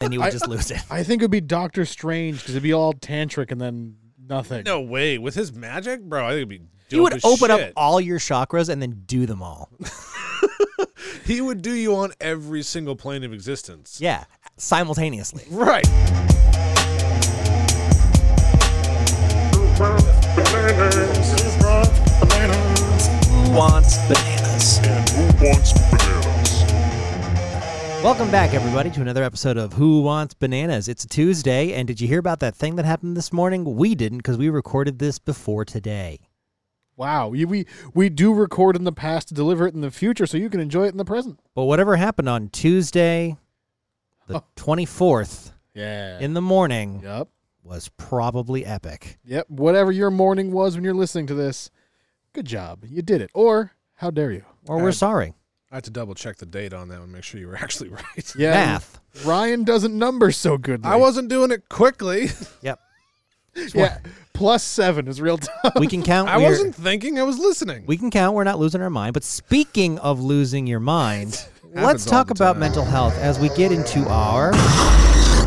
then you would I- just lose it. I think it would be Doctor Strange because it'd be all tantric and then nothing. No way. With his magic, bro, I think it'd be. He would dope as open up all your chakras and then do them all. He would do you on every single plane of existence. Yeah, simultaneously. Right. Who wants bananas? Who wants bananas? Welcome back, everybody, to another episode of Who Wants Bananas. It's a Tuesday, and did you hear about that thing that happened this morning? We didn't because we recorded this before today. Wow, we, we we do record in the past to deliver it in the future, so you can enjoy it in the present. But whatever happened on Tuesday, the 24th, Yeah. in the morning, yep. was probably epic. Yep. Whatever your morning was when you're listening to this, good job. You did it. Or how dare you? Or we're sorry. I had to double check the date on that one, make sure you were actually right. Yeah. Math. Ryan doesn't number so good. I wasn't doing it quickly. Yep. Yeah. Plus seven is real tough. We can count. I We're- wasn't thinking, I was listening. We can count. We're not losing our mind. But speaking of losing your mind, let's Happens all talk the about time. mental health as we get into our.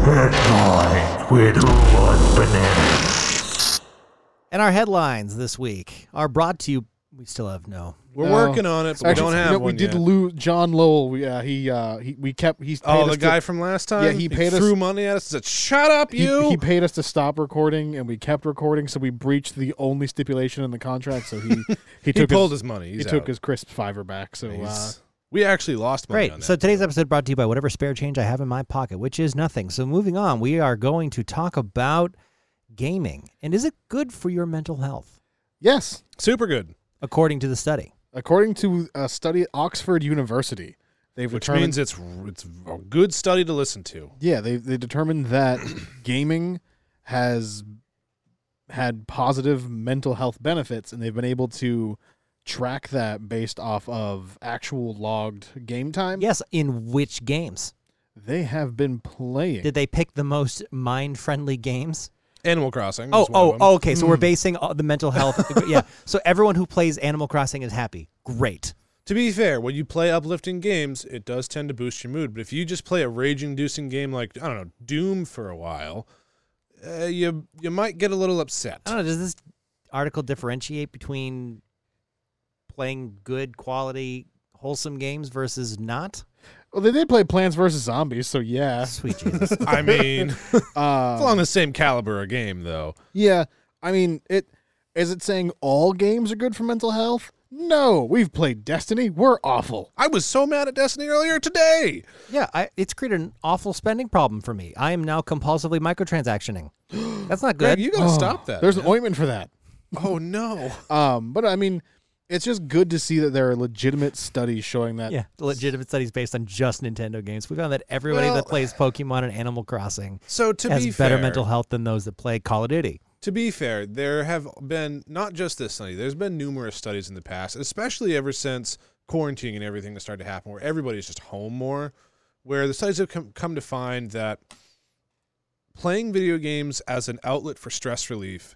Headline with Who Wants And our headlines this week are brought to you. We still have no. We're No. working on it, but Actually, we don't you have know, one We did yet. lose John Lowell. We, uh, he uh, he we kept he's paid Oh, us the to- guy from last time? Yeah, he paid us- threw money at us and said, shut up, he, you! he paid us to stop recording, and we kept recording, so we breached the only stipulation in the contract. So he he He took pulled his, his money. he took out. his crisp fiver back. So uh, He's- we actually lost money on Great. that. So today's episode brought to you by whatever spare change I have in my pocket, which is nothing. So moving on, we are going to talk about gaming. And is it good for your mental health? yes, Super good. According to the study. according to a study at Oxford University, they've Which determined means it's it's a good study to listen to. Yeah, they they determined that gaming has had positive mental health benefits, and they've been able to track that based off of actual logged game time. Yes, in which games? They have been playing. Did they pick the most mind-friendly games? Animal Crossing. Oh, is one of oh, oh, okay. So we're Hmm. basing all the mental health. yeah. So everyone who plays Animal Crossing is happy. Great. To be fair, when you play uplifting games, it does tend to boost your mood. But if you just play a rage-inducing game like I don't know Doom for a while, uh, you you might get a little upset. I don't know. Does this article differentiate between playing good quality, wholesome games versus not? Well, they did play Plants vs Zombies, so yeah. Sweet Jesus. I mean, it's Uh, along the same caliber of game, though. yeah, I mean, it is it saying all games are good for mental health? No, we've played Destiny. We're awful. I was so mad at Destiny earlier today. yeah, I, it's created an awful spending problem for me. I am now compulsively microtransactioning. That's not Greg, good. you gotta Oh, stop that. There's an ointment for that. oh no. Um, but I mean, it's just good to see that there are legitimate studies showing that. yeah, legitimate studies based on just Nintendo games. We found that everybody Well- that plays Pokemon and Animal Crossing So to has be better fair, mental health than those that play Call of Duty. To be fair, there have been not just this study. There's been numerous studies in the past, especially ever since quarantine and everything that started to happen, where everybody's just home more. Where the studies have come, come to find that playing video games as an outlet for stress relief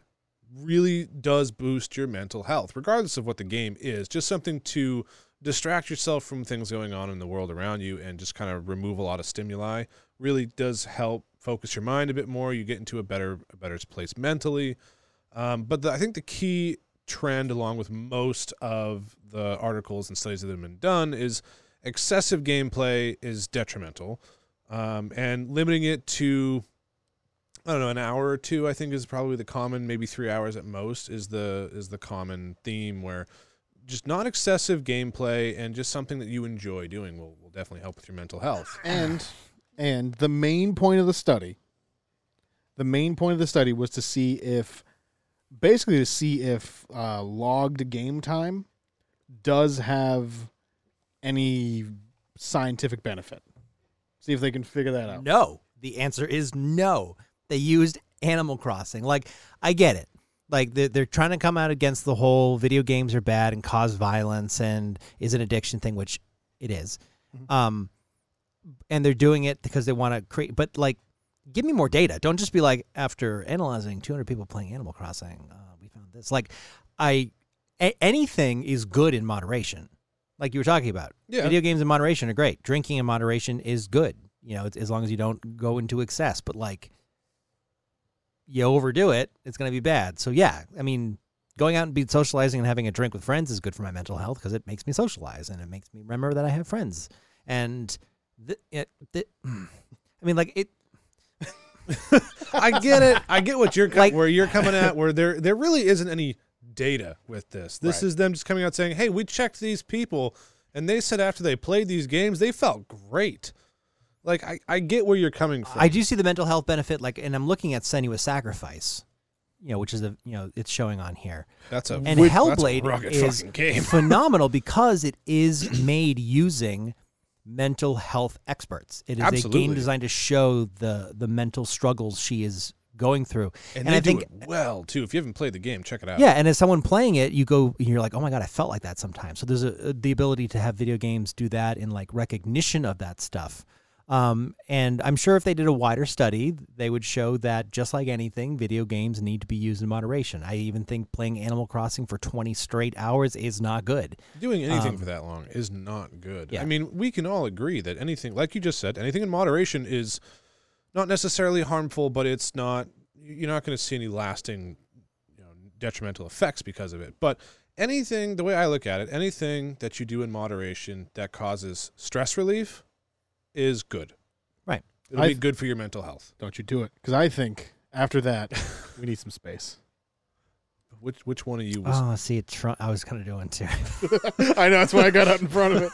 really does boost your mental health, regardless of what the game is. Just something to distract yourself from things going on in the world around you and just kind of remove a lot of stimuli really does help focus your mind a bit more. You get into a better a better place mentally. Um, but the, I think the key trend, along with most of the articles and studies that have been done, is excessive gameplay is detrimental, um, and limiting it to I don't know an hour or two. I think is probably the common, maybe three hours at most is the is the common theme where just not excessive gameplay and just something that you enjoy doing will, will definitely help with your mental health. And and the main point of the study, the main point of the study was to see if, basically to see if uh, logged game time does have any scientific benefit. See if they can figure that out. No. The answer is no. They used Animal Crossing. Like, I get it. Like, they're, they're trying to come out against the whole video games are bad and cause violence and is an addiction thing, which it is. Um, and they're doing it because they want to create, but like, give me more data. Don't just be like, after analyzing 200 people playing Animal Crossing, uh, we found this. Like, I, a- anything is good in moderation. Like you were talking about. Yeah. Video games in moderation are great. Drinking in moderation is good. You know, it's, as long as you don't go into excess, but like you overdo it, it's going to be bad. So yeah, I mean, going out and be socializing and having a drink with friends is good for my mental health because it makes me socialize and it makes me remember that I have friends. And th- it, th- I mean, like it. I get it. I get what you're co- Like- where you're coming at. Where there there really isn't any data with this. This Right. is them just coming out saying, "Hey, we checked these people, and they said after they played these games, they felt great." Like I, I get where you're coming from. I do see the mental health benefit, like, and I'm looking at Senua's Sacrifice, you know, which is the you know it's showing on here. That's a And that's a Hellblade rugged is game. phenomenal because it is made using mental health experts. It is a game designed to show the the mental struggles she is going through. and, and they I think do it well too. If you haven't played the game, check it out. yeah, and as someone playing it, you go, you're like, oh my god, I felt like that sometimes. So there's a, uh, the ability to have video games do that in like recognition of that stuff. Um, and I'm sure if they did a wider study, they would show that just like anything, video games need to be used in moderation. I even think playing Animal Crossing for 20 straight hours is not good. Doing anything Um, for that long is not good. yeah. I mean, we can all agree that anything, like you just said, anything in moderation is not necessarily harmful, but it's not. You're not going to see any lasting, you know, detrimental effects because of it. But anything, the way I look at it, anything that you do in moderation that causes stress relief is good. Right. It'll be I've- good for your mental health. Don't you do it? Because I think after that, we need some space. Which which one of you was? Oh, see, it tr- I was kind of doing too. I know that's why I got out in front of it.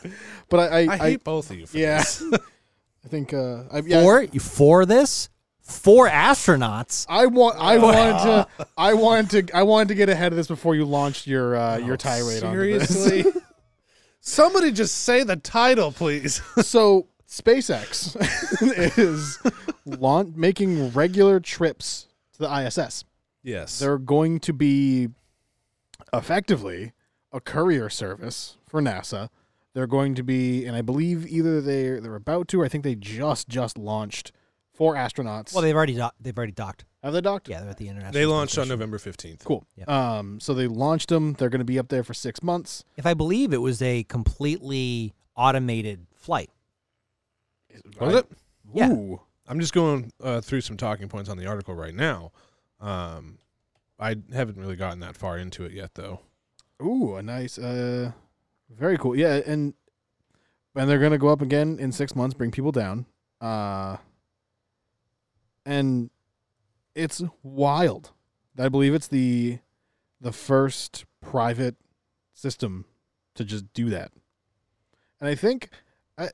But I, I, I hate both of you. For yeah. this. I think uh, I, yeah, Four, you for this? Four astronauts. I want. I wanted to. I wanted to. I wanted to get ahead of this before you launched your uh, your Oh, tirade on this. Seriously. Somebody just say the title, please. so SpaceX is launch, making regular trips to the ISS. Yes. They're going to be effectively a courier service for NASA. They're going to be, and I believe either they they're about to, or I think they just just launched four astronauts. Well, they've already do- they've already docked. have they docked? Yeah, they're at the international. They launched on November 15th. Cool. Yep. Um, so they launched them. They're going to be up there for six months. If I believe it was a completely automated flight. Was it? Yeah. Ooh. I'm just going uh, through some talking points on the article right now. Um, I haven't really gotten that far into it yet, though. Ooh, a nice, uh, very cool. Yeah, and and they're gonna go up again in six months, bring people down. Uh, and it's wild. I believe it's the the first private system to just do that. And I think, I,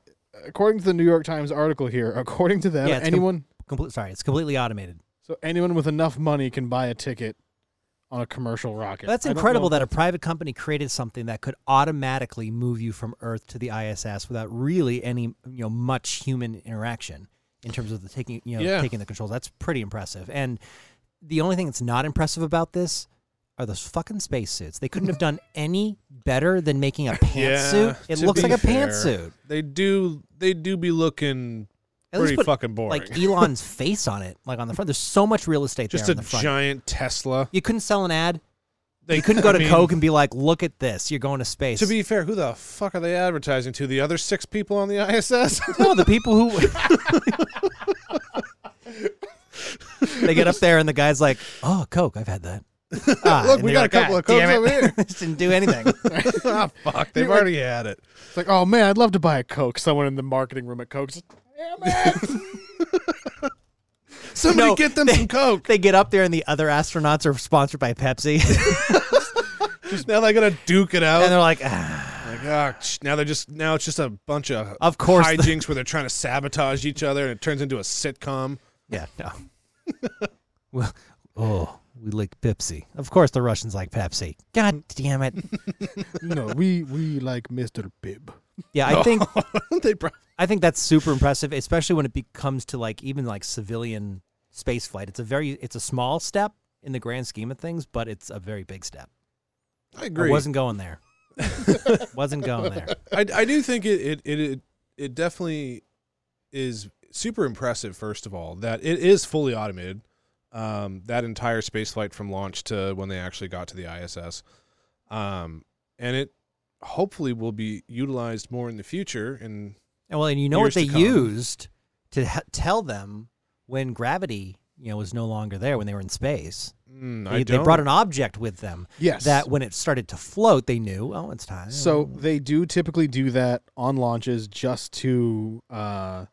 according to the New York Times article here, according to them, Yeah, it's com- anyone Complete. Sorry, it's completely automated. so anyone with enough money can buy a ticket on a commercial rocket. That's I don't know incredible that a private company created something that could automatically move you from Earth to the ISS without really any you know much human interaction in terms of the taking you know Yeah. taking the controls. That's pretty impressive. And the only thing that's not impressive about this are those fucking spacesuits. They couldn't have done any better than making a pantsuit. it to looks be like a fair, pantsuit. They do. They do be looking At least pretty put fucking boring. like Elon's face on it, like on the front. There's so much real estate just there a on the front. giant Tesla. you couldn't sell an ad. They You couldn't go I to mean, Coke and be like, "Look at this! You're going to space." To be fair, who the fuck are they advertising to? The other six people on the ISS? No, the people who they get up there and the guy's like, "Oh, Coke, I've had that." Ah, Look, we got a couple "Ah, of Cokes over here. This didn't do anything. ah, fuck. They've You're like- already had it. It's like, oh man, I'd love to buy a Coke. Someone in the marketing room at Coke's. Damn it! Somebody No, get them they- some Coke. they get up there and the other astronauts are sponsored by Pepsi, just now they're gonna duke it out. and they're like, ah. Like, ah, now they're just now it's just a bunch of Of course the- hijinks where they're trying to sabotage each other and it turns into a sitcom. "Yeah, no." well, oh, we like Pepsi. Of course, the Russians like Pepsi. God damn it! no, we we like Mr. Pibb. Yeah, I think they pro- I think that's super impressive, especially when it becomes to like even like civilian space flight. It's a very it's a small step in the grand scheme of things, but it's a very big step. I agree. I wasn't going there. wasn't going there. I, I do think it it it it definitely is super impressive. First of all, that it is fully automated. Um, that entire space flight from launch to when they actually got to the ISS, um, and it hopefully will be utilized more in the future. And And well, and you know what Years to they used to h- tell them when gravity, you know, was no longer there when they were in space. Mm, They, I they don't. brought an object with them Yes. that when it started to float, they knew, oh, it's time. So they do typically do that on launches just to uh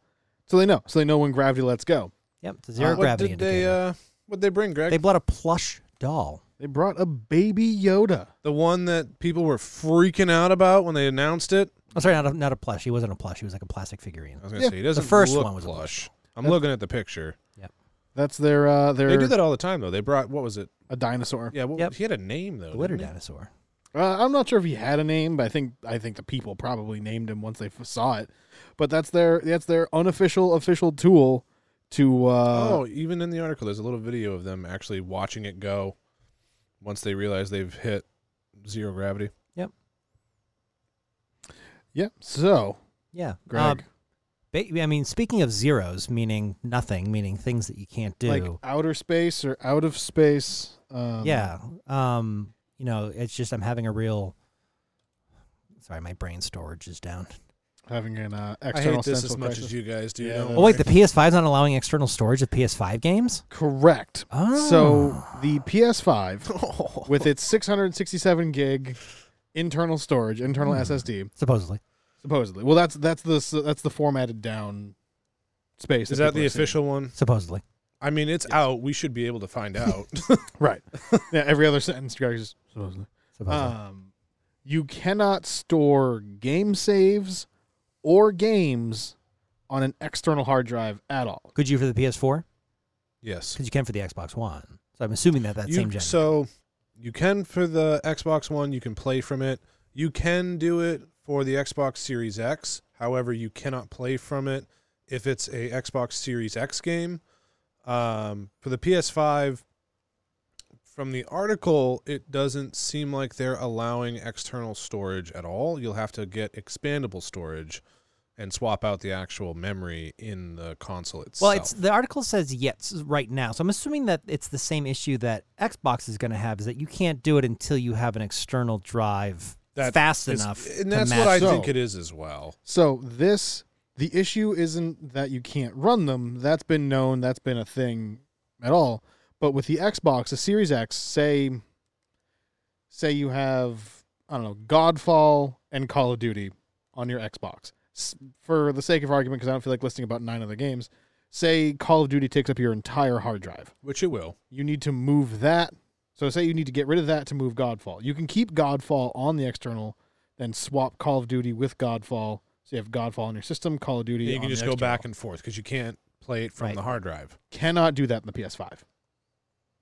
so they know. So they know when gravity lets go. yep, it's a zero Uh, what gravity did they? Uh, what they bring, Greg? they brought a plush doll. They brought a baby Yoda. the one that people were freaking out about when they announced it. Oh, sorry, not a, not a plush. He wasn't a plush. He was like a plastic figurine. I was gonna Yeah, say he doesn't The first look one was a plush. I'm That's- looking at the picture. Yeah. That's their uh their They do that all the time though. They brought what was it? a dinosaur. Yeah, what, Yep. he had a name though. Glitter didn't he? dinosaur. Uh, I'm not sure if he had a name, but I think I think the people probably named him once they f- saw it. But that's their that's their unofficial official tool to uh oh, even in the article, there's a little video of them actually watching it go. Once they realize they've hit zero gravity. Yep. yep So, Yeah. Greg, Um, ba- I mean, speaking of zeros, meaning nothing, meaning things that you can't do. like outer space or out of space. Um, yeah. Um, you know, it's just I'm having a real. Sorry, my brain storage is down. Having an uh, I external hate this as much crisis. as you guys do. Yeah, don't Oh wait, the PS5 is not allowing external storage of PS5 games. Correct. Oh. So the PS5 with its 667 gig internal storage, internal Hmm. SSD, supposedly, supposedly. Well, that's that's the that's the formatted down space. is that people the are seeing. official one? supposedly. I mean, it's out. We should be able to find out. Right. yeah. Every other sentence, Greg is supposedly. supposedly. Um, you cannot store game saves or games on an external hard drive at all. Could you for the PS4? yes. Because you can for the Xbox One. So I'm assuming that that You- same gen. So you can for the Xbox One, you can play from it. You can do it for the Xbox Series X. However, you cannot play from it if it's a Xbox Series X game. Um, for the PS5, from the article, it doesn't seem like they're allowing external storage at all. You'll have to get expandable storage and swap out the actual memory in the console itself. well, it's the article says yes right now. So I'm assuming that it's the same issue that Xbox is going to have is that you can't do it until you have an external drive That fast is- enough. and to that's match what I So- think it is as well. So this the issue isn't that you can't run them. That's been known. That's been a thing at all. But with the Xbox, the Series X, say say you have I don't know Godfall and Call of Duty on your Xbox. For the sake of argument, because I don't feel like listing about nine other games, say Call of Duty takes up your entire hard drive. Which it will. You need to move that. So say you need to get rid of that to move Godfall. You can keep Godfall on the external, then swap Call of Duty with Godfall. So you have Godfall on your system, Call of Duty. you on can just go back and forth because you can't play it from Right. the hard drive. Cannot do that in the PS5.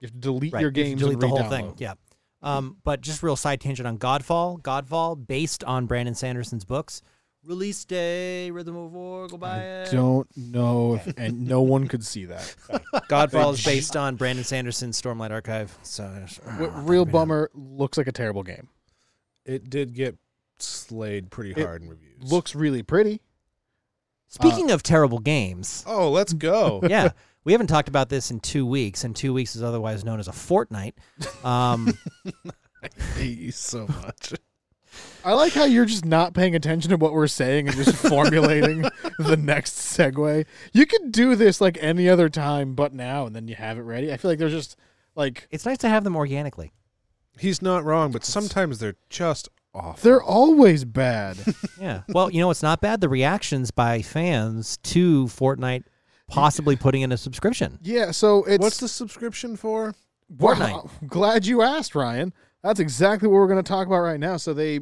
You have to delete right, your you have to games delete and the whole thing. Yeah. Um, but just real side tangent on Godfall. Godfall, based on Brandon Sanderson's books. Release day, Rhythm of War, go buy I it. don't know, if, and no one could see that. Godfall is based on Brandon Sanderson's Stormlight Archive. So What real bummer looks like a terrible game. It did get slayed pretty It hard in reviews. Looks really pretty. Speaking of terrible games, Oh, let's go. yeah, we haven't talked about this in two weeks, and two weeks is otherwise known as a fortnight. Um, I hate you so much. I like how you're just not paying attention to what we're saying and just formulating the next segue. You could do this like any other time, but now, and then you have it ready. I feel like there's just like it's nice to have them organically. He's not wrong, but sometimes they're just off. they're always bad. Yeah. Well, you know what's not bad? The reactions by fans to Fortnite possibly putting in a subscription. yeah, so it's What's the subscription for? Wow, glad you asked, Ryan. That's exactly what we're going to talk about right now. So they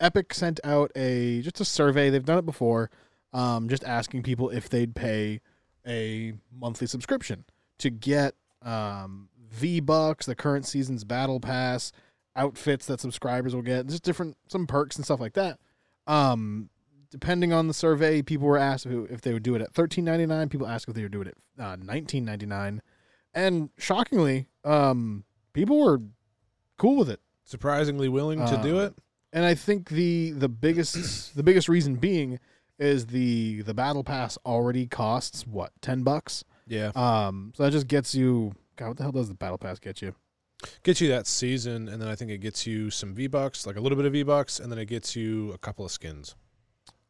Epic sent out a just a survey. They've done it before, um, just asking people if they'd pay a monthly subscription to get um, V Bucks, the current season's battle pass, outfits that subscribers will get, just different some perks and stuff like that. Um, depending on the survey, people were asked if they would do it at thirteen ninety nine. People asked if they would do it at uh, nineteen ninety nine, and shockingly, um, people were cool with it. Surprisingly willing to do Uh, it. And I think the the biggest the biggest reason being is the the battle pass already costs what ten bucks. Yeah. Um, so that just gets you. God, what the hell does the battle pass get you? Gets you that season, and then I think it gets you some V Bucks, like a little bit of V Bucks, and then it gets you a couple of skins.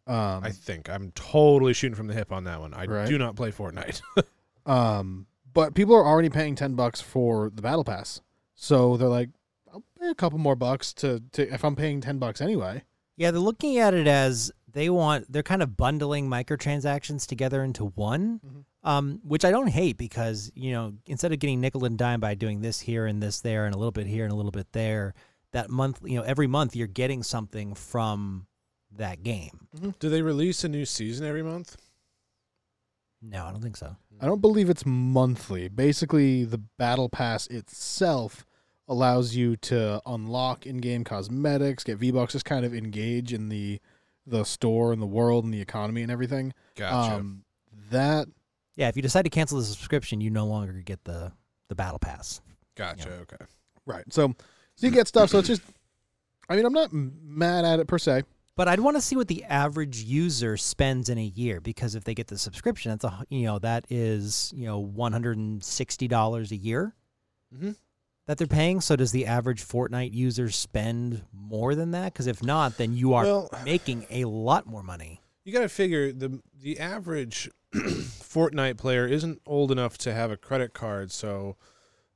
Um, I think I'm totally shooting from the hip on that one. I Right. do not play Fortnite. um, but people are already paying ten bucks for the battle pass, so they're like, I'll pay a couple more bucks to, to if I'm paying ten bucks anyway. Yeah, they're looking at it as they want. They're kind of bundling microtransactions together into one, Mhm. um, which I don't hate because you know instead of getting nickel and dime by doing this here and this there and a little bit here and a little bit there, that month, you know, every month you're getting something from that game. do they release a new season every month? No, I don't think so. I don't believe it's monthly. Basically, the battle pass itself allows you to unlock in-game cosmetics, get V-bucks, just kind of engage in the the store and the world and the economy and everything. Gotcha. Um, that Yeah, if you decide to cancel the subscription, you no longer get the the battle pass. gotcha. yeah. Okay. right. So, so you get stuff. So it's just. I mean, I'm not mad at it per se. But I'd want to see what the average user spends in a year because if they get the subscription, that's a you know that is you know one hundred and sixty dollars a year Mm-hmm. that they're paying. So does the average Fortnite user spend more than that? Because if not, then you are Well, making a lot more money. you got to figure the the average Fortnite player isn't old enough to have a credit card, so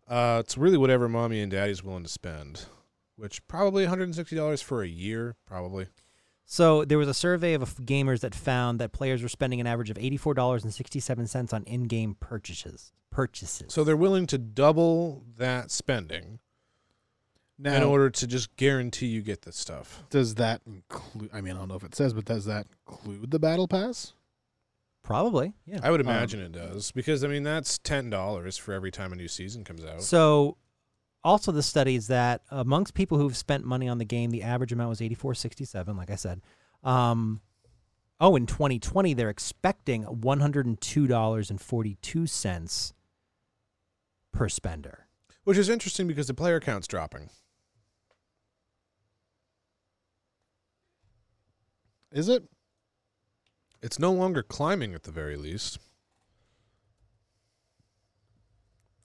uh, it's really whatever mommy and daddy's willing to spend. Which probably $160 for a year, probably. So there was a survey of gamers that found that players were spending an average of eighty four dollars and sixty seven cents on in game purchases. Purchases. So they're willing to double that spending Now, in order to just guarantee you get this stuff. does that include? I mean, I don't know if it says, but does that include the battle pass? Probably, yeah. I would Um, imagine it does because I mean that's ten dollars for every time a new season comes out. So, also the study is that amongst people who've spent money on the game, the average amount was eighty four sixty seven. Like I said, um, oh, in twenty twenty, they're expecting one hundred and two dollars and forty two cents per spender. Which is interesting because the player count's dropping. Is it? It's no longer climbing at the very least.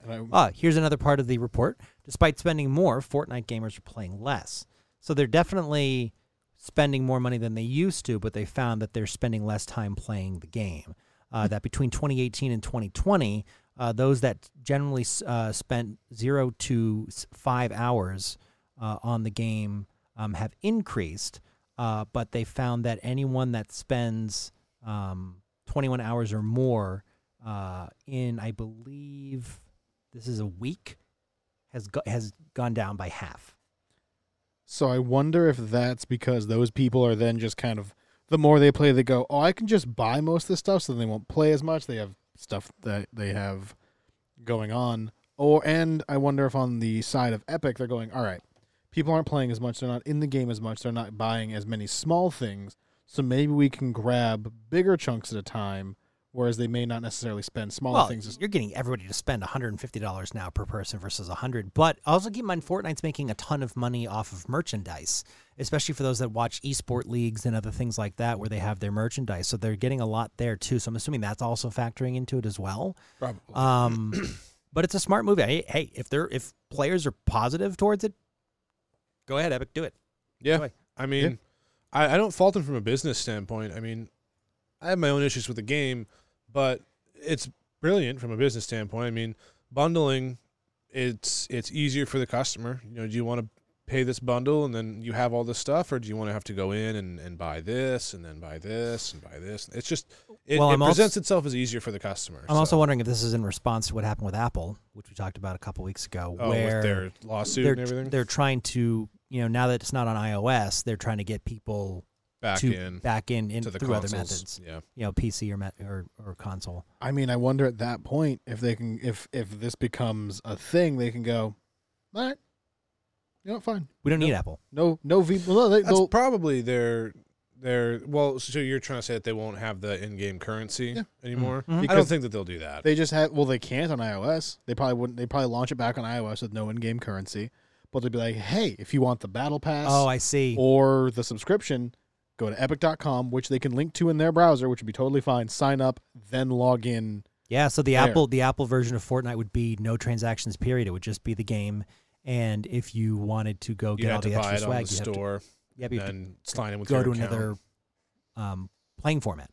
And I, Ah, here's another part of the report. Despite spending more, Fortnite gamers are playing less. So they're definitely spending more money than they used to, but they found that they're spending less time playing the game. Uh, that between 2018 and 2020, uh, those that generally uh, spent zero to five hours uh, on the game um, have increased, uh, but they found that anyone that spends um, 21 hours or more uh, in, I believe, this is a week, has go- has gone down by half. so I wonder if that's because those people are then just kind of the more they play, they go, oh, I can just buy most of this stuff, so then they won't play as much. They have stuff that they have going on, or and I wonder if on the side of Epic, they're going, all right, people aren't playing as much, they're not in the game as much, they're not buying as many small things, so maybe we can grab bigger chunks at a time, whereas they may not necessarily spend smaller well, things. as- you're getting everybody to spend $150 now per person versus 100 But also keep in mind, Fortnite's making a ton of money off of merchandise, especially for those that watch esport leagues and other things like that where they have their merchandise. So they're getting a lot there too. So I'm assuming that's also factoring into it as well. Probably. Um, but it's a smart move. Hey, hey, if they're if players are positive towards it, go ahead, Epic, do it. yeah. Boy. I mean, I, I don't fault them from a business standpoint. I mean, I have my own issues with the game, but it's brilliant from a business standpoint. I mean, bundling, it's it's easier for the customer. You know, do you want to pay this bundle and then you have all this stuff, or do you want to have to go in and, and buy this and then buy this and buy this? It's just it, Well, it I'm also- presents itself as easier for the customer. I'm also wondering if this is in response to what happened with Apple, which we talked about a couple weeks ago, oh, where with their lawsuit and everything they're trying to you know now that it's not on iOS, they're trying to get people back to in back in, in to the through other methods, Yeah. you know, PC or, met, or or console. I mean, I wonder at that point if they can, if if this becomes a thing, they can go, all right, you know, fine, We don't No. need Apple. no, no V. Well, no, they, That's they'll, probably their their well. So you're trying to say that they won't have the in-game currency Yeah. anymore? Mhm. I don't think that they'll do that. they just have. Well, they can't on iOS. They probably wouldn't. They probably launch it back on iOS with no in-game currency. But they'd be like, hey, if you want the battle pass Oh, I see. or the subscription, go to epic.com, which they can link to in their browser, which would be totally fine. Sign up, then log in. Yeah, so the There. Apple the Apple version of Fortnite would be no transactions period. It would just be the game, and if you wanted to go you get all have to the buy extra it on swag, the you have to, store yeah, you have to sign in with go your to account. another um, playing format.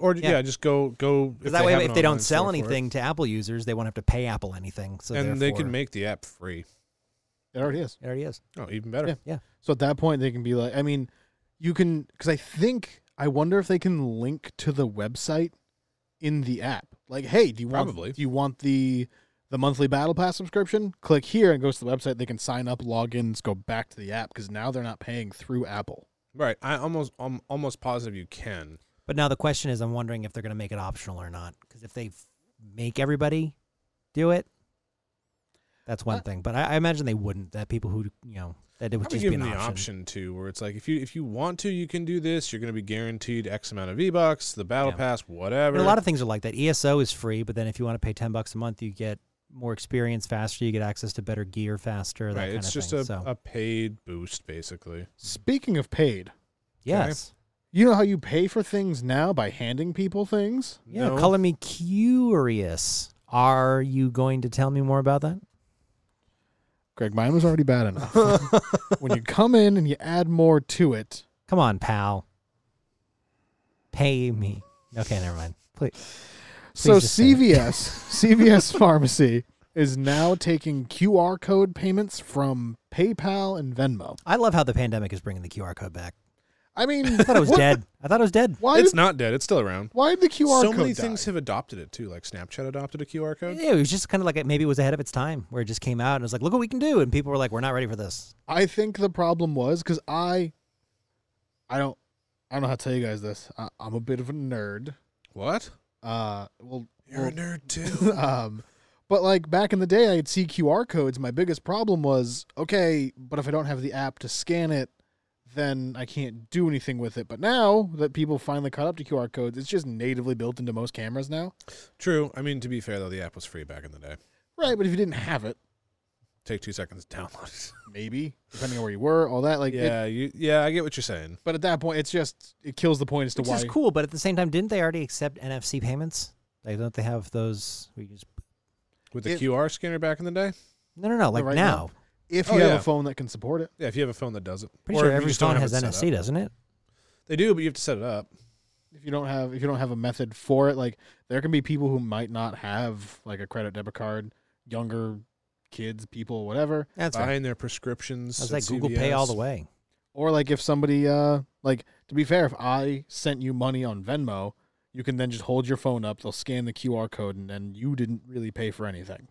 Or yeah, Yeah. just go go. Because that way, if they don't sell store for it. anything to Apple users, they won't have to pay Apple anything. So and they can make the app free. It already is. It already is. Oh, even better. Yeah. So at that point, they can be like, I mean, you can because I think I wonder if they can link to the website in the app. Like, hey, do you Probably. want do you want the the monthly battle pass subscription? Click here and it goes to the website. They can sign up, logins, go back to the app because now they're not paying through Apple. Right. I almost I'm almost positive you can. But now the question is, I'm wondering if they're going to make it optional or not. Because if they f- make everybody do it, that's one Uh, thing. But I, I imagine they wouldn't. That people who you know that it would Probably just give be them the option. option too, where it's like if you if you want to, you can do this. You're going to be guaranteed X amount of V bucks, the battle Yeah. pass, whatever. And a lot of things are like that. ESO is free, but then if you want to pay ten bucks a month, you get more experience faster. You get access to better gear faster. That right. kind It's of just thing. a, so, a paid boost, basically. Speaking of paid, yes. you know how you pay for things now by handing people things? Yeah. No? Color me curious. Are you going to tell me more about that? Greg, mine was already bad enough. when you come in and you add more to it, Come on, pal. Pay me. Okay, never mind. Please. So Please just say it. CVS, CVS Pharmacy is now taking QR code payments from PayPal and Venmo. I love how the pandemic is bringing the QR code back. I mean, I thought it was dead. I thought it was dead. Why it's did, not dead. It's still around. why did the QR so code many die? things have adopted it too. Like Snapchat adopted a QR code. Yeah, it was just kind of like maybe it was ahead of its time, where it just came out and it was like, look what we can do, and people were like, we're not ready for this. I think the problem was because I, I don't, I don't know how to tell you guys this. I, I'm a bit of a nerd. What? Uh, well, You're a nerd too. um, but like back in the day, I'd see QR codes. My biggest problem was okay, but if I don't have the app to scan it, then I can't do anything with it. But now that people finally caught up to QR codes, it's just natively built into most cameras now. True. I mean, to be fair though, the app was free back in the day. Right, but if you didn't have it, Take two seconds to download it. maybe depending on where you were, all that like. it- yeah, you. Yeah, I get what you're saying. but at that point, it's just it kills the point as to Which why. is cool, but at the same time, didn't they already accept NFC payments? Like, don't they have those? We just With the If- QR scanner back in the day. no, no, no. Like right now, now. If Oh, you have yeah. a phone that can support it, Yeah, if you have a phone that does it. pretty Or sure if you every just don't phone have has it set NFC, up. doesn't it? They do, but you have to set it up. if you don't have if you don't have a method for it, like there can be people who might not have like a credit debit card, younger kids, people, whatever. That's right. Buying their prescriptions. That's at like Google Pay all the CVS. way. Or like if somebody uh like to be fair, if I sent you money on Venmo, you can then just hold your phone up, they'll scan the QR code and then you didn't really pay for anything.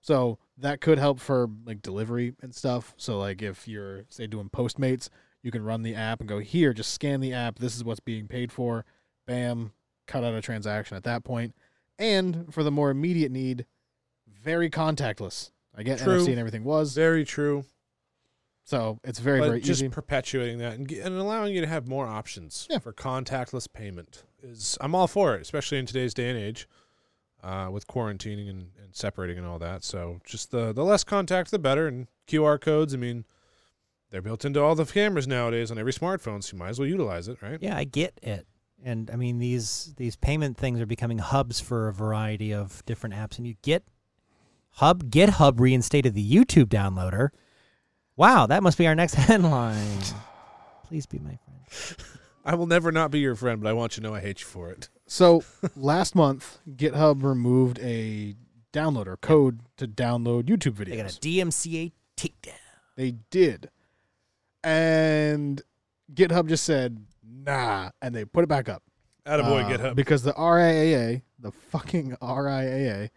So that could help for like delivery and stuff. So like if you're say doing Postmates, you can run the app and go here, just scan the app, this is what's being paid for. Bam, cut out a transaction at that point. And for the more immediate need, very contactless. I get True. NFC and everything was. Very true. So it's very, but very just easy. perpetuating that and, and allowing you to have more options Yeah. for contactless payment is I'm all for it, especially in today's day and age, uh, with quarantining and, and separating and all that. So just the the less contact, the better. And QR codes, I mean, they're built into all the cameras nowadays on every smartphone, so you might as well utilize it, right? Yeah, I get it. And I mean these these payment things are becoming hubs for a variety of different apps and you get Hub GitHub reinstated the YouTube downloader. Wow, that must be our next headline. Please be my friend. I will never not be your friend, but I want you to know I hate you for it. So last month, GitHub removed a downloader code to download YouTube videos. They got a videos. DMCA takedown. They did, and GitHub just said nah, and they put it back up. Attaboy, Uh, GitHub. because the RIAA, the fucking RIAA,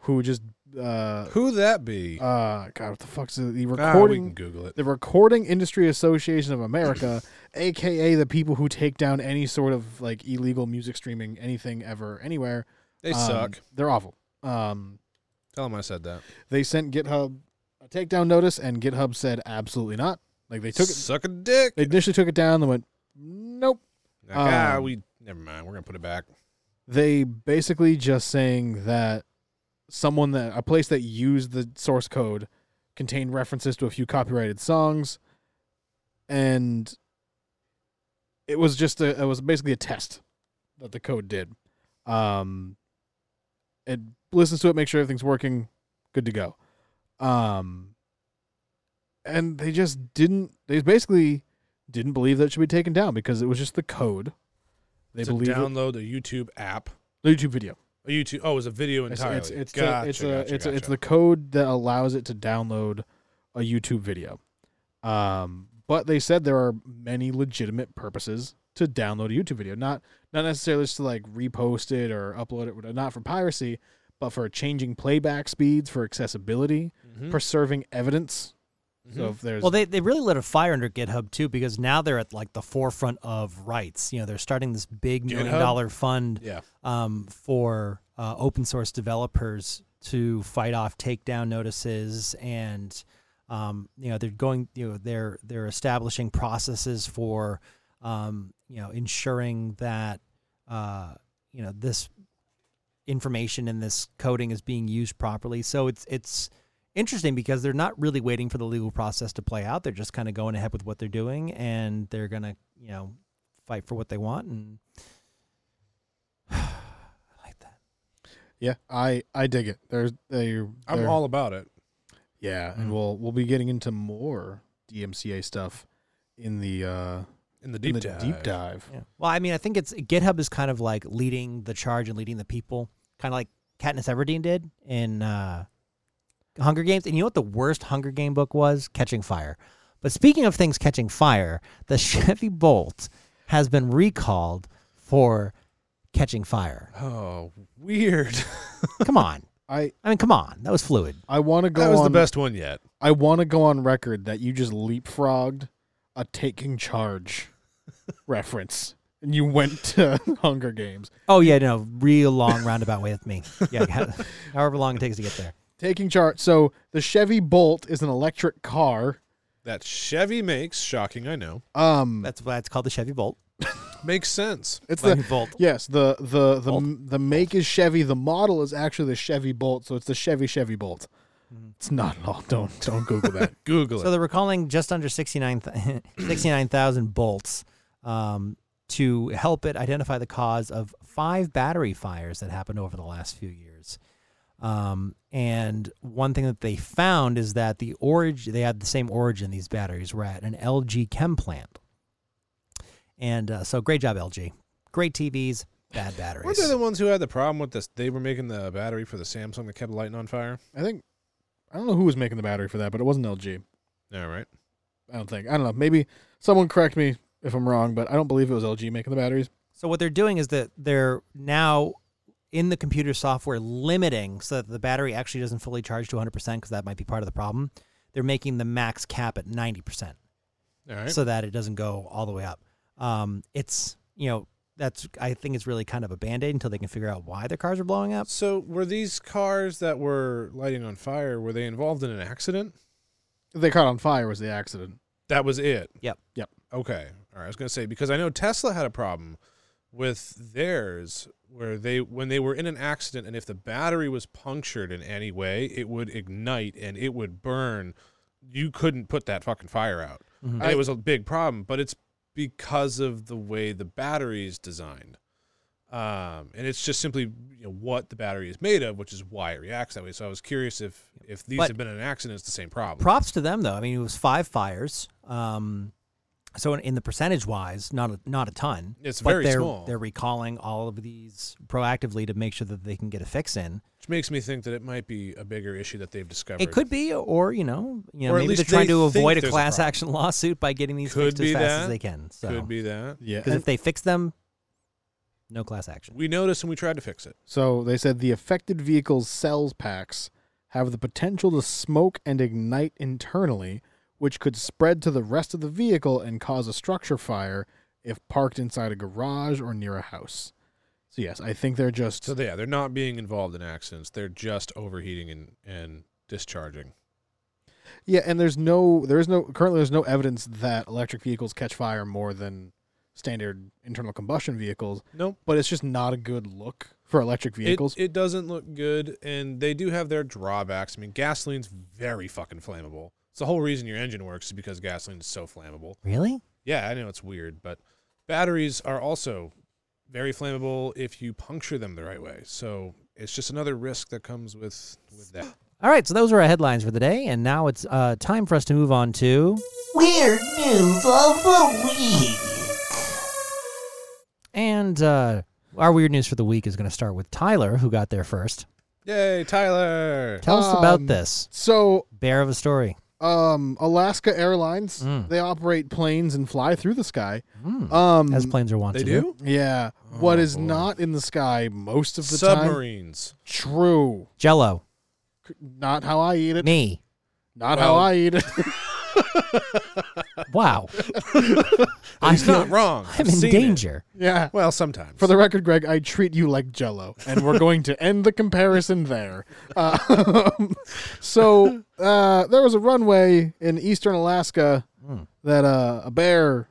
who just uh Who that be? uh God, what the fuck's it? the ah, we recording can Google it. the Recording Industry Association of America, aka the people who take down any sort of like illegal music streaming, anything ever, anywhere. They um, suck. They're awful. Um, Tell them I said that. they sent GitHub a takedown notice, and GitHub said absolutely not. Like they took it, Suck a dick. they initially took it down, then went nope. Like, ah, um, we never mind. We're gonna put it back. They basically just saying that someone that a place that used the source code contained references to a few copyrighted songs, and it was just a it was basically a test that the code did. Um, it listens to it, make sure everything's working, good to go. Um, and they just didn't. They basically didn't believe that it should be taken down because it was just the code They to believe it, download the YouTube app. the YouTube video. A YouTube. Oh, it was a video It's entirely. it's it's, gotcha, the, it's, a, gotcha, it's, a, it's the code that allows it to download a YouTube video. Um, but they said there are many legitimate purposes to download a YouTube video, not not necessarily just to like repost it or upload it, not for piracy, but for changing playback speeds, for accessibility, Mhm. preserving evidence. So if there's Well, they, they really lit a fire under GitHub too because now they're at like the forefront of rights. You know, they're starting this big million GitHub? dollar fund yeah. um, for uh, open source developers to fight off takedown notices and um, you know they're going you know they're they're establishing processes for um, you know ensuring that uh, you know this information and this coding is being used properly so it's it's interesting because they're not really waiting for the legal process to play out they're just kind of going ahead with what they're doing and they're gonna you know fight for what they want and I like that yeah, I I dig it. There's they. I'm all about it. yeah, and Mm. we'll we'll be getting into more DMCA stuff in the uh In the in deep the dive. deep dive. Yeah. Well, I mean, I think it's GitHub is kind of like leading the charge and leading the people, kind of like Katniss Everdeen did in uh, Hunger Games. And you know what the worst Hunger Game book was? Catching Fire. But speaking of things catching fire, the Chevy Bolt has been recalled for catching fire. Oh, weird. Come on. I I mean, come on. That was fluid. I want to go that was on the best one yet. I want to go on record that you just leapfrogged a taking charge reference and you went to Hunger Games. Oh yeah, no, real long roundabout way with me. Yeah, however long it takes to get there. Taking charge. So the Chevy Bolt is an electric car. That Chevy makes, shocking, I know. Um, That's why it's called the Chevy Bolt. Makes sense. it's Chevy the Bolt. yes the the the Bolt. the make is Chevy. The model is actually the Chevy Bolt. So it's the Chevy Chevy Bolt. Mhm. It's not at all. Don't don't Google that. Google it. So it. they're recalling just under 69 th- 69,000 bolts um, to help it identify the cause of five battery fires that happened over the last few years. Um, and one thing that they found is that the origin, they had the same origin, these batteries were at an LG chem plant. And uh, so great job, LG. Great TVs, bad batteries. Weren't they the ones who had the problem with this? They were making the battery for the Samsung that kept lighting on fire. I think I don't know who was making the battery for that, but it wasn't LG. All right. I don't think. I don't know. Maybe someone correct me if I'm wrong, but I don't believe it was LG making the batteries. So what they're doing is that they're now in the computer software limiting so that the battery actually doesn't fully charge to 100% because that might be part of the problem. They're making the max cap at 90% All right. so that it doesn't go all the way up. Um, it's, you know, that's I think it's really kind of a band-aid until they can figure out why their cars are blowing up. So were these cars that were lighting on fire? Were they involved in an accident? They caught on fire was the accident. That was it. Yep. Yep. Okay. All right. I was going to say because I know Tesla had a problem with theirs where they when they were in an accident and if the battery was punctured in any way, it would ignite and it would burn. You couldn't put that fucking fire out. Mhm. And it was a big problem, but it's because of the way the battery is designed. Um, and it's just simply you know, what the battery is made of, which is why it reacts that way. So I was curious if if these But- had been an accident, it's the same problem. Props to them though. I mean, it was five fires. Um, so in, in the percentage wise, not a, not a ton. It's but very they're, small. They're recalling all of these proactively to make sure that they can get a fix in. Which makes me think that it might be a bigger issue that they've discovered. It could be, or you know, you know, Or maybe they're trying they to avoid a there's a class action lawsuit by getting these Could fixed as fast that. as they can. So, Could be that. Yeah. because if they fix them, no class action. We noticed and we tried to fix it. So they said the affected vehicle's cells packs have the potential to smoke and ignite internally, which could spread to the rest of the vehicle and cause a structure fire if parked inside a garage or near a house. So yes, I think they're just So yeah, they're not being involved in accidents. They're just overheating and, and discharging. yeah, and there's no there is no currently there's no evidence that electric vehicles catch fire more than standard internal combustion vehicles, Nope. but it's just not a good look for electric vehicles. It, it doesn't look good, and they do have their drawbacks. I mean, gasoline's very fucking flammable. It's the whole reason your engine works is because gasoline is so flammable. Really? Yeah, I know it's weird, but batteries are also very flammable if you puncture them the right way. So it's just another risk that comes with with that. All right, so those were our headlines for the day, and now it's uh, time for us to move on to. Weird news of the week. And uh, our weird news for the week is going to start with Tyler, who got there first. Yay, Tyler! Tell us about Um, this So, bear of a story. Um, Alaska Airlines, Mm. they operate planes and fly through the sky. Mm. Um, As planes are wont They to do. do yeah. Oh, what is boy. not in the sky most of the time? submarines. True. Jello, Not how I eat it. me. Not Well- how I eat it. Wow, I He's feel not wrong. I'm I've in seen it. danger. yeah. Well, sometimes. For the record, Greg, I treat you like Jello, and we're going to end the comparison there. Uh, so uh, there was a runway in eastern Alaska Mm. that uh, a bear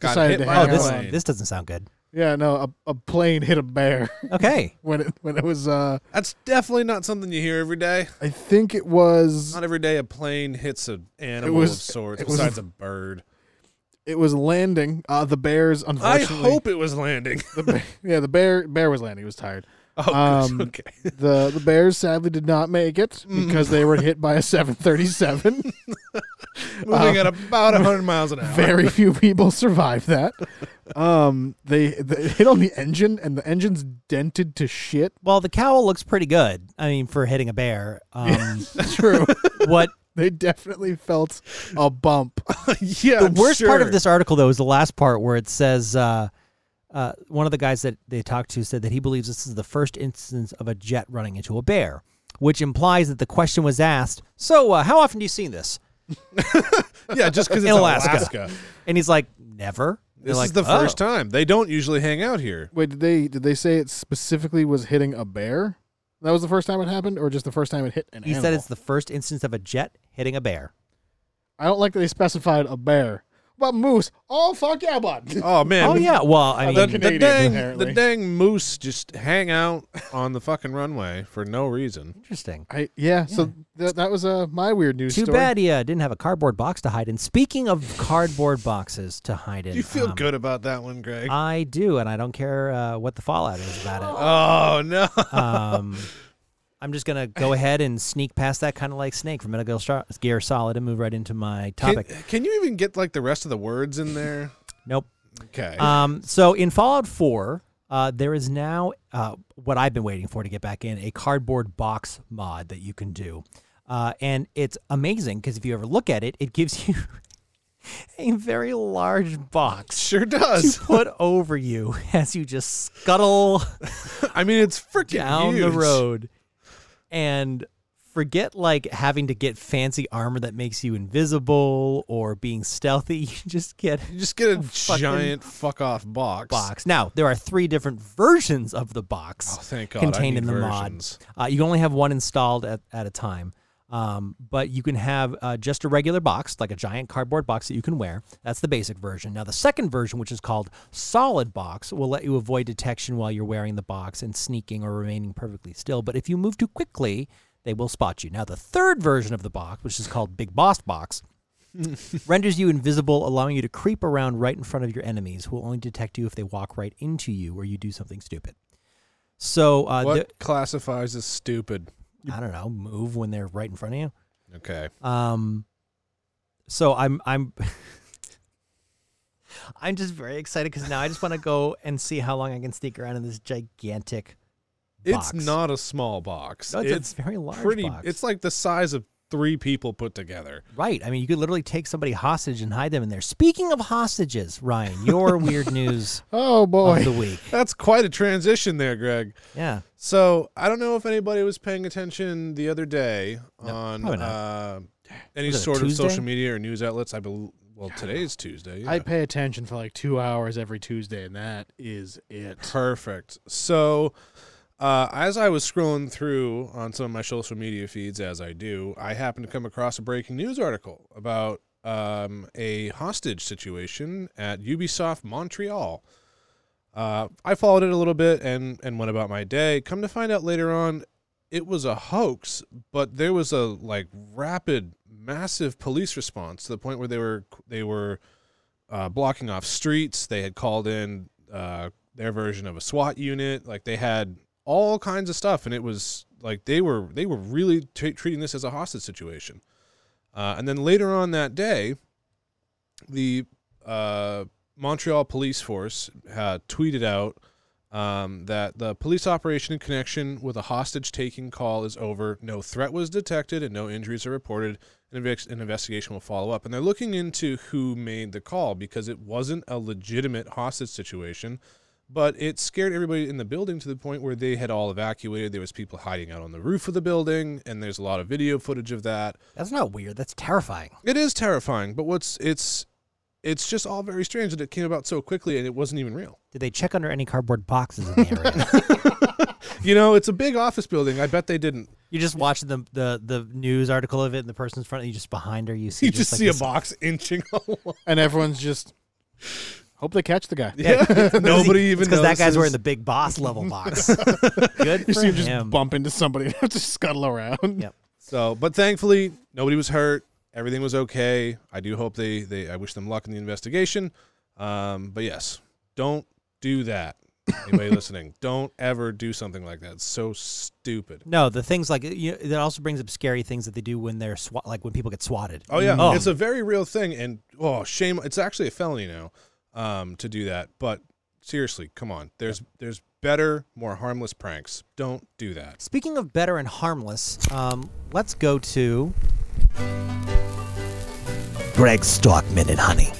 Got decided hit to by Oh, hang a this out plane. on. this doesn't sound good. Yeah, no, a, a plane hit a bear Okay, when it when it was. Uh, That's definitely not something you hear every day. I think it was Not every day a plane hits an animal was- of sorts it was- besides a bird. it was landing. Uh, the bears, unfortunately. I unfortunately, hope it was landing. the ba- yeah the bear bear was landing. He was tired. Oh. Um, okay. the The bears sadly did not make it Mm. because they were hit by a 737. Moving uh, at about 100 miles an hour. Very few people survive that. Um, they, they hit on the engine, and the engine's dented to shit. well, the cowl looks pretty good. I mean, for hitting a bear. Um, True. what they definitely felt a bump. yeah. the I'm worst part of this article though is the last part where it says uh, uh, one of the guys that they talked to said that he believes this is the first instance of a jet running into a bear which implies that the question was asked so uh, how often do you see this Yeah, just because it's In Alaska. Alaska. and he's like never They're This like, is the "Oh." first time. They don't usually hang out here. Wait, did they did they say it specifically was hitting a bear? That was the first time it happened, or just the first time it hit an he animal? said it's the first instance of a jet hitting a bear I don't like that they specified a bear. What about moose? Oh fuck yeah, bud. Oh man. oh yeah well i The, mean the Canadian, dang apparently. the dang moose just hang out on the fucking runway for no reason. interesting I yeah. So th- that was uh, my weird news too story. bad he uh, didn't have a cardboard box to hide in speaking of cardboard boxes to hide in Do you feel um, good about that one, Greg? I do, and I don't care uh, what the fallout is about it. oh no. Um, I'm just gonna go ahead and sneak past that, kind of like Snake from Metal Gear Solid, and move right into my topic. can you even get like the rest of the words in there? nope. Okay. Um, so in Fallout 4, uh, there is now uh, what I've been waiting for to get back in a cardboard box mod that you can do, uh, and it's amazing because if you ever look at it, it gives you a very large box. sure To does. put over you as you just scuttle I mean, it's freaking down the road and forget like having to get fancy armor that makes you invisible or being stealthy you just get You just get a fucking giant fuck off box. box now there are three different versions of the box Oh, thank God. contained in the versions. mod uh, you can only have one installed at, at a time um, but you can have uh, just a regular box like a giant cardboard box that you can wear that's the basic version now the second version which is called solid box will let you avoid detection while you're wearing the box and sneaking or remaining perfectly still but if you move too quickly they will spot you now the third version of the box which is called big boss box renders you invisible, allowing you to creep around right in front of your enemies, who will only detect you if they walk right into you or you do something stupid. So, uh, what the- classifies as stupid? I don't know, move when they're right in front of you. Okay. Um, so I'm I'm I'm just very excited because now I just want to go and see how long I can sneak around in this gigantic. It's not a small box. No, it's, it's a very large pretty. box. It's like the size of three people put together. right. I mean, you could literally take somebody hostage and hide them in there. Speaking of hostages, Ryan, your weird news Oh boy. of the week. That's quite a transition there, Greg. Yeah. So I don't know if anybody was paying attention the other day No, on uh, any Was it a sort of Tuesday? social media or news outlets. I believe. Well, today is Tuesday. I pay attention for like two hours every Tuesday, and that is it. Perfect. So, uh, as I was scrolling through on some of my social media feeds, as I do, I happened to come across a breaking news article about um, a hostage situation at Ubisoft Montreal. Uh, I followed it a little bit and and went about my day. Come to find out later on, it was a hoax, but there was a like rapid, massive police response to the point where they were they were uh, blocking off streets. They had called in uh, their version of a SWAT unit. Like they had all kinds of stuff, and it was like they were they were really t- treating this as a hostage situation. Uh, and then later on that day, the uh, Montreal Police Force uh, tweeted out um, that the police operation in connection with a hostage taking call is over. No threat was detected and no injuries are reported. An, an investigation will follow up. And they're looking into who made the call because it wasn't a legitimate hostage situation, but it scared everybody in the building to the point where they had all evacuated. There was people hiding out on the roof of the building, and there's a lot of video footage of that. That's not weird. That's terrifying. It is terrifying, but what's it's it's just all very strange that it came about so quickly and it wasn't even real. Did they check under any cardboard boxes in the area? You know, it's a big office building. I bet they didn't. you just watch the, the the news article of it, and the person's front, and you just behind her, you see You just like see a box inching along. and everyone's just hope they catch the guy. Yeah, nobody even because that guy's notices. wearing the big boss level box. Good You for see him just bump into somebody and have to scuttle around. Yep. So, but thankfully, nobody was hurt. Everything was okay. I do hope they, they I wish them luck in the investigation. Um, but yes, don't do that. Anybody listening, don't ever do something like that. It's so stupid. No, the things like you know, that also brings up scary things that they do when they're swat, like when people get swatted. Oh yeah, Oh. it's a very real thing, and oh shame, it's actually a felony now um, to do that. But seriously, come on, there's there's better, more harmless pranks. Don't do that. Speaking of better and harmless, um, let's go to Greg Stock Minute, honey.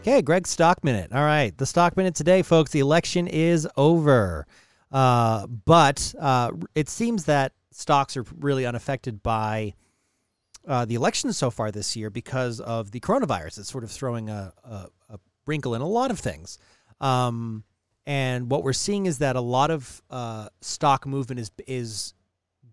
Okay, Greg Stock Minute. All right, the Stock Minute today, folks. The election is over, uh, but uh, it seems that stocks are really unaffected by uh, the elections so far this year because of the coronavirus. It's sort of throwing a, a, a wrinkle in a lot of things. Um, and what we're seeing is that a lot of uh, stock movement is is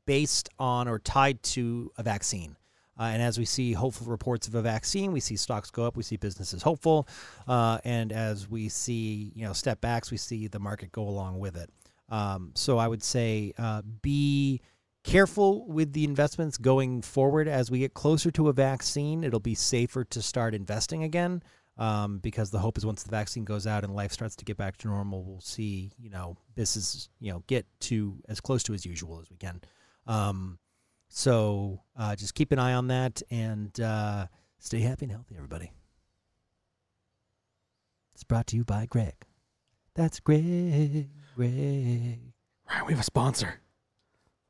based on or tied to a vaccine. Uh, and as we see hopeful reports of a vaccine, we see stocks go up, we see businesses hopeful, uh, and as we see you know step backs, we see the market go along with it. Um, so I would say uh, be careful with the investments going forward as we get closer to a vaccine. It'll be safer to start investing again um, because the hope is once the vaccine goes out and life starts to get back to normal, we'll see you know this is you know get to as close to as usual as we can. Um, so uh, just keep an eye on that and uh, stay happy and healthy, everybody. It's brought to you by Greg. That's Greg. Greg. Right, we have a sponsor.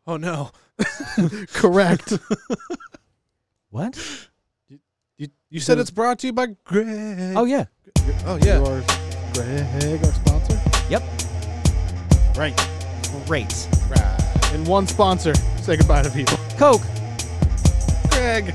Oh no, Correct. What? you you said it's brought to you by Greg. Oh yeah. oh yeah. Yours, Greg, our sponsor. Yep. Right. Great. Right. And one sponsor. Say goodbye to people. Coke. Greg.